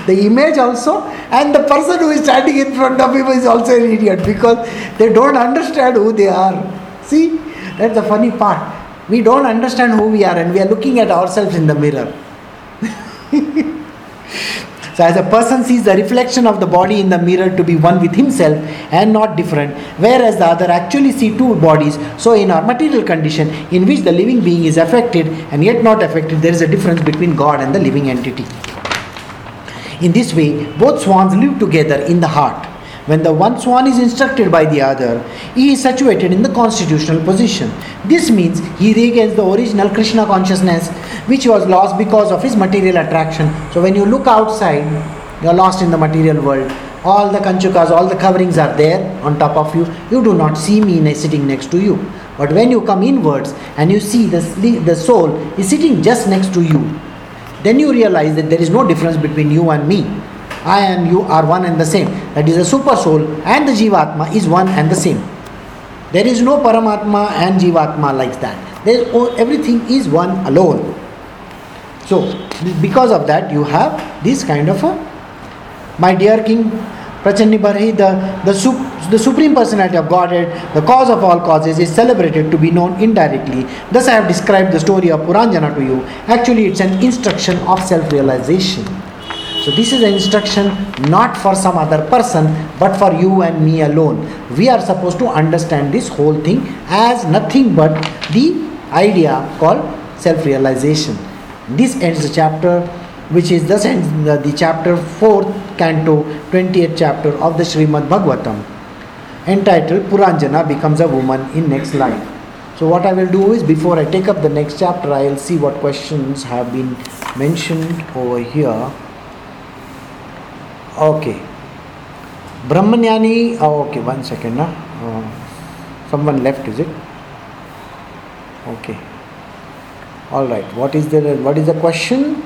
the image also and the person who is standing in front of him is also an idiot because they don't understand who they are. See, that's the funny part. We don't understand who we are and we are looking at ourselves in the mirror. So, as a person sees the reflection of the body in the mirror to be one with himself and not different, whereas the other actually see two bodies, so in our material condition, in which the living being is affected and yet not affected, there is a difference between God and the living entity. In this way, both swans live together in the heart. When the one swan is instructed by the other, he is situated in the constitutional position. This means he regains the original Krishna consciousness which was lost because of his material attraction. So when you look outside, you are lost in the material world. All the kanchukas, all the coverings are there on top of you. You do not see me sitting next to you. But when you come inwards and you see the, the soul is sitting just next to you, then you realize that there is no difference between you and me. I and you are one and the same. That is, the super soul and the Jivatma is one and the same. There is no Paramatma and Jivatma like that. There everything is one alone. So, because of that, you have this kind of a, my dear King Prachinabarhi, the, the, sup, the Supreme Personality of Godhead, the cause of all causes, is celebrated to be known indirectly. Thus, I have described the story of Puranjana to you. Actually, it's an instruction of self realization. So this is an instruction not for some other person but for you and me alone. We are supposed to understand this whole thing as nothing but the idea called self realization. This ends the chapter which is thus ends the, the chapter 4th canto 20th chapter of the Srimad Bhagavatam entitled Puranjana becomes a woman in next life. So what I will do is before I take up the next chapter I will see what questions have been mentioned over here. Okay. Brahmanyani, oh, okay, one second. Huh? Uh, someone left, is it? Okay. All right. What is the what is the question?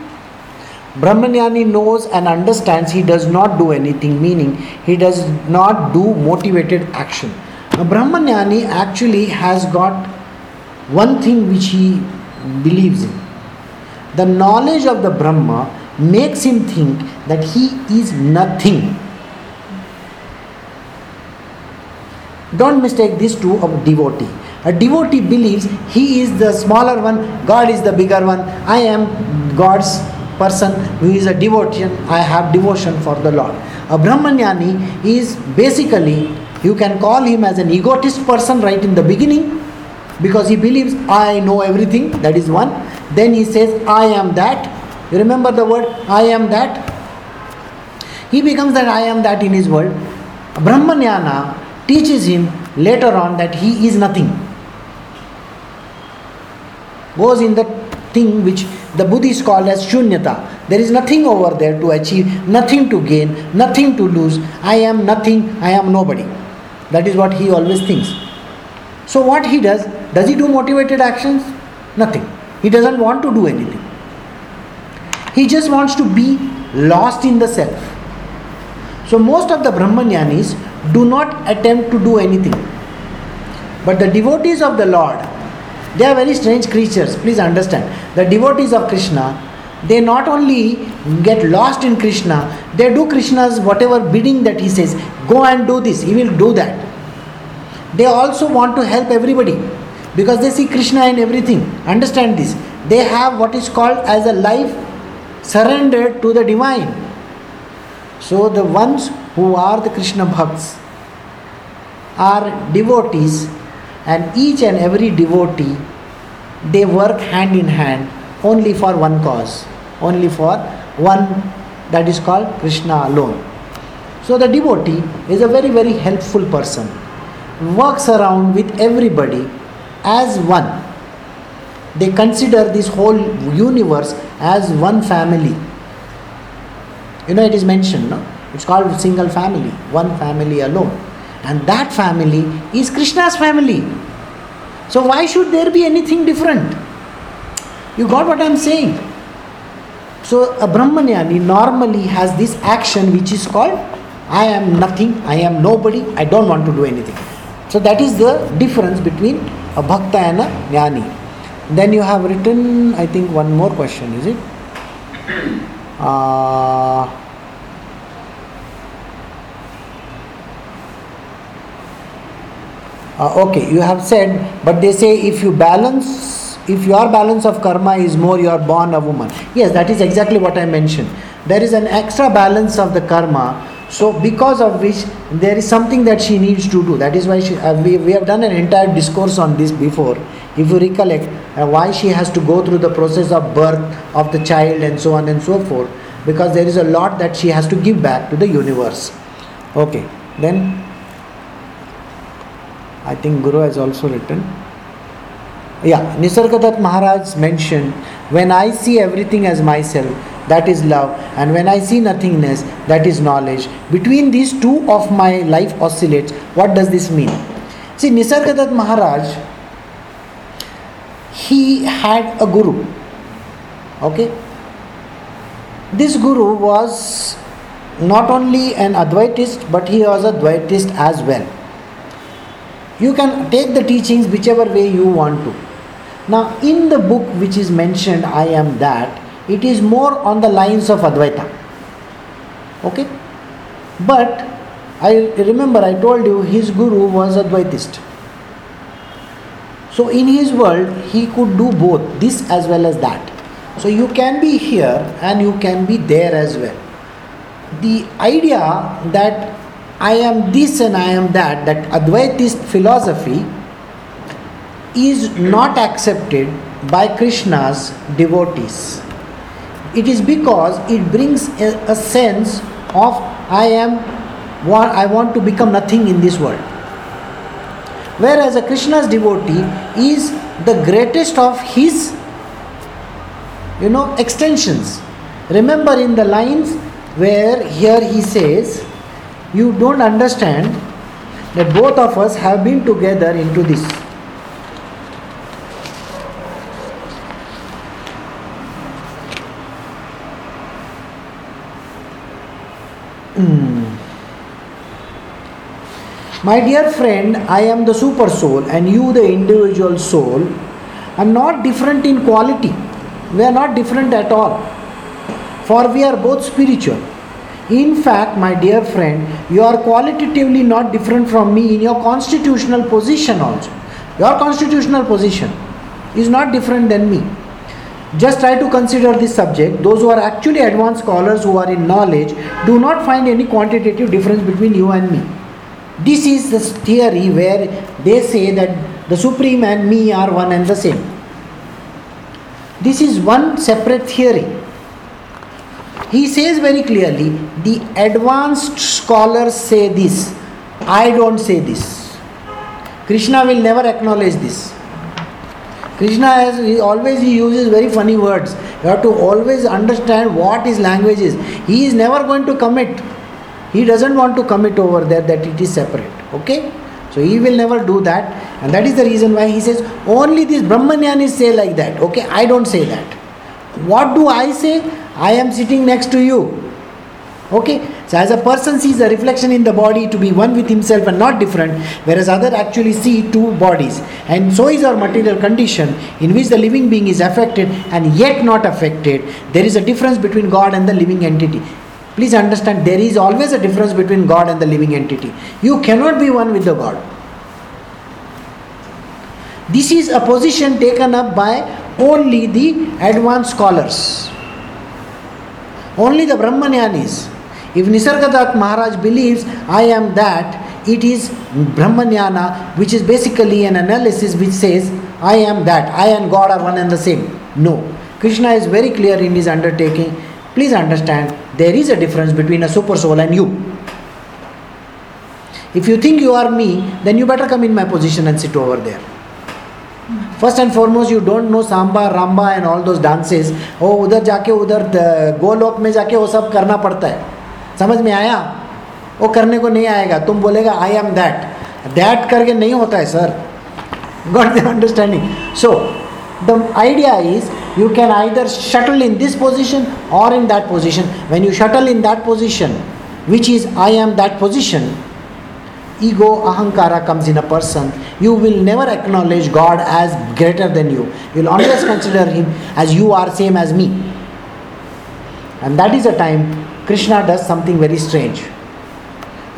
Brahmanyani knows and understands he does not do anything, meaning he does not do motivated action. Brahmanyani actually has got one thing which he believes in. The knowledge of the Brahma makes him think that he is nothing. Don't mistake this to of devotee. A devotee believes he is the smaller one, God is the bigger one. I am God's person who is a devotee, I have devotion for the Lord. A Brahmanyani is basically, you can call him as an egotist person right in the beginning because he believes I know everything, that is one. Then he says, I am that, you remember the word I am that? He becomes that I am that in his world. Brahmanyana teaches him later on that he is nothing. Goes in the thing which the Buddhists call as shunyata. There is nothing over there to achieve, nothing to gain, nothing to lose. I am nothing, I am nobody. That is what he always thinks. So, what he does, does he do motivated actions? Nothing. He doesn't want to do anything. He just wants to be lost in the self. So most of the Brahmanyanis do not attempt to do anything. But the devotees of the Lord, they are very strange creatures. Please understand. The devotees of Krishna, they not only get lost in Krishna, they do Krishna's whatever bidding that he says. Go and do this, he will do that. They also want to help everybody because they see Krishna in everything. Understand this. They have what is called as a life surrendered to the divine. So the ones who are the Krishna Bhakts are devotees and each and every devotee they work hand in hand only for one cause only for one that is called krishna alone so the devotee is a very very helpful person works around with everybody as one they consider this whole universe as one family you know it is mentioned no it's called single family one family alone and that family is Krishna's family. So why should there be anything different? You got what I'm saying? So a Brahmanyani normally has this action which is called I am nothing, I am nobody, I don't want to do anything. So that is the difference between a bhakta and a jnani. Then you have written, I think, one more question, is it? Uh, Uh, okay, you have said, but they say if you balance, if your balance of karma is more, you are born a woman. Yes, that is exactly what I mentioned. There is an extra balance of the karma, so because of which there is something that she needs to do. That is why she, uh, we, we have done an entire discourse on this before. If you recollect, uh, why she has to go through the process of birth of the child and so on and so forth, because there is a lot that she has to give back to the universe. Okay, then I think Guru has also written. Yeah, Nisargadatta Maharaj mentioned when I see everything as myself, that is love, and when I see nothingness, that is knowledge. Between these two of my life oscillates. What does this mean? See, Nisargadatta Maharaj, he had a guru. Okay? This guru was not only an Advaitist, but he was a Dvaitist as well you can take the teachings whichever way you want to. Now, in the book which is mentioned, I am that, it is more on the lines of Advaita. Okay? But I remember I told you his guru was Advaitist. So, in his world, he could do both this as well as that. So, you can be here and you can be there as well. The idea that I am this and I am that, that Advaitist philosophy is not accepted by Krishna's devotees. It is because it brings a, a sense of I am what I want to become nothing in this world. Whereas a Krishna's devotee is the greatest of his you know extensions. Remember in the lines where here he says you don't understand that both of us have been together into this. Hmm. My dear friend, I am the super soul and you the individual soul are not different in quality. We are not different at all. For we are both spiritual. In fact, my dear friend, you are qualitatively not different from me in your constitutional position also. Your constitutional position is not different than me. Just try to consider this subject. Those who are actually advanced scholars who are in knowledge do not find any quantitative difference between you and me. This is the theory where they say that the Supreme and me are one and the same. This is one separate theory he says very clearly the advanced scholars say this, I don't say this. Krishna will never acknowledge this. Krishna has he always he uses very funny words. You have to always understand what his language is. He is never going to commit. He doesn't want to commit over there that it is separate. Okay? So he will never do that. And that is the reason why he says only these Brahmanyanis say like that. Okay, I don't say that. What do I say? I am sitting next to you. Okay, so as a person sees a reflection in the body to be one with himself and not different, whereas other actually see two bodies, and so is our material condition in which the living being is affected and yet not affected. There is a difference between God and the living entity. Please understand, there is always a difference between God and the living entity. You cannot be one with the God. This is a position taken up by only the advanced scholars. Only the Brahmanyanis. If Nisargadatta Maharaj believes I am that, it is Brahmanyana, which is basically an analysis which says I am that, I and God are one and the same. No. Krishna is very clear in his undertaking. Please understand, there is a difference between a super soul and you. If you think you are me, then you better come in my position and sit over there. First and foremost you don't know samba rumba and all those dances ओ उधर जाके उधर गोलोक में जाके वो सब करना पड़ता है समझ में आया वो करने को नहीं आएगा तुम बोलेगा आई एम दैट दैट करके नहीं होता है sir got the understanding so the idea is you can either shuttle in this position or in that position. When you shuttle in that position, which is I am that position, ego, ahankara comes in a person. You will never acknowledge God as greater than you. You will always consider Him as you are same as me. And that is the time Krishna does something very strange.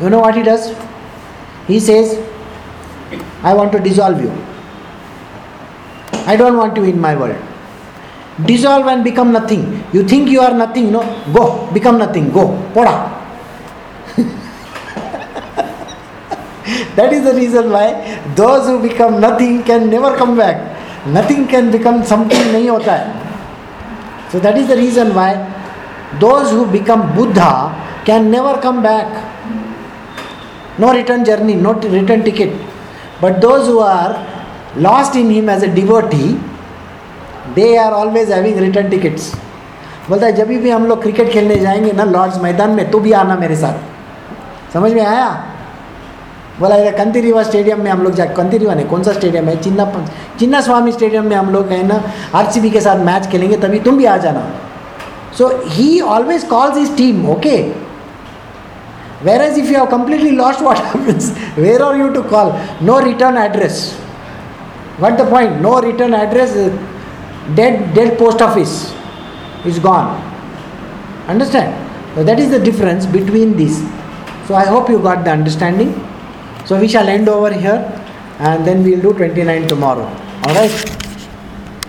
You know what he does? He says, I want to dissolve you. I don't want you in my world. Dissolve and become nothing. You think you are nothing, no? Go, become nothing, go, poda. that is the reason why those who become nothing can never come back. Nothing can become something. So that is the reason why those who become Buddha can never come back. No return journey, no t- return ticket. But those who are lost in him as a devotee, they are always having return tickets बोलता है जब भी हम लोग cricket खेलने जाएँगे ना Lord's मैदान में तो भी आना मेरे साथ. समझ में आया? बोला इधर कंतिरीवा स्टेडियम में हम लोग जाए. जा कंतिरीवा नहीं कौन सा स्टेडियम है? चिन्ना चिन्ना स्वामी स्टेडियम में हम लोग है ना आरसीबी के साथ मैच खेलेंगे तभी तुम भी आ जाना। So he always calls his team, okay. Whereas if you have completely lost, what happens? Where are you to call? No return address. What the point? No return address. Uh, dead, dead post office is gone. Understand? So that is the difference between these. So I hope you got the understanding. So we shall end over here, and then we will do 29 tomorrow. All right.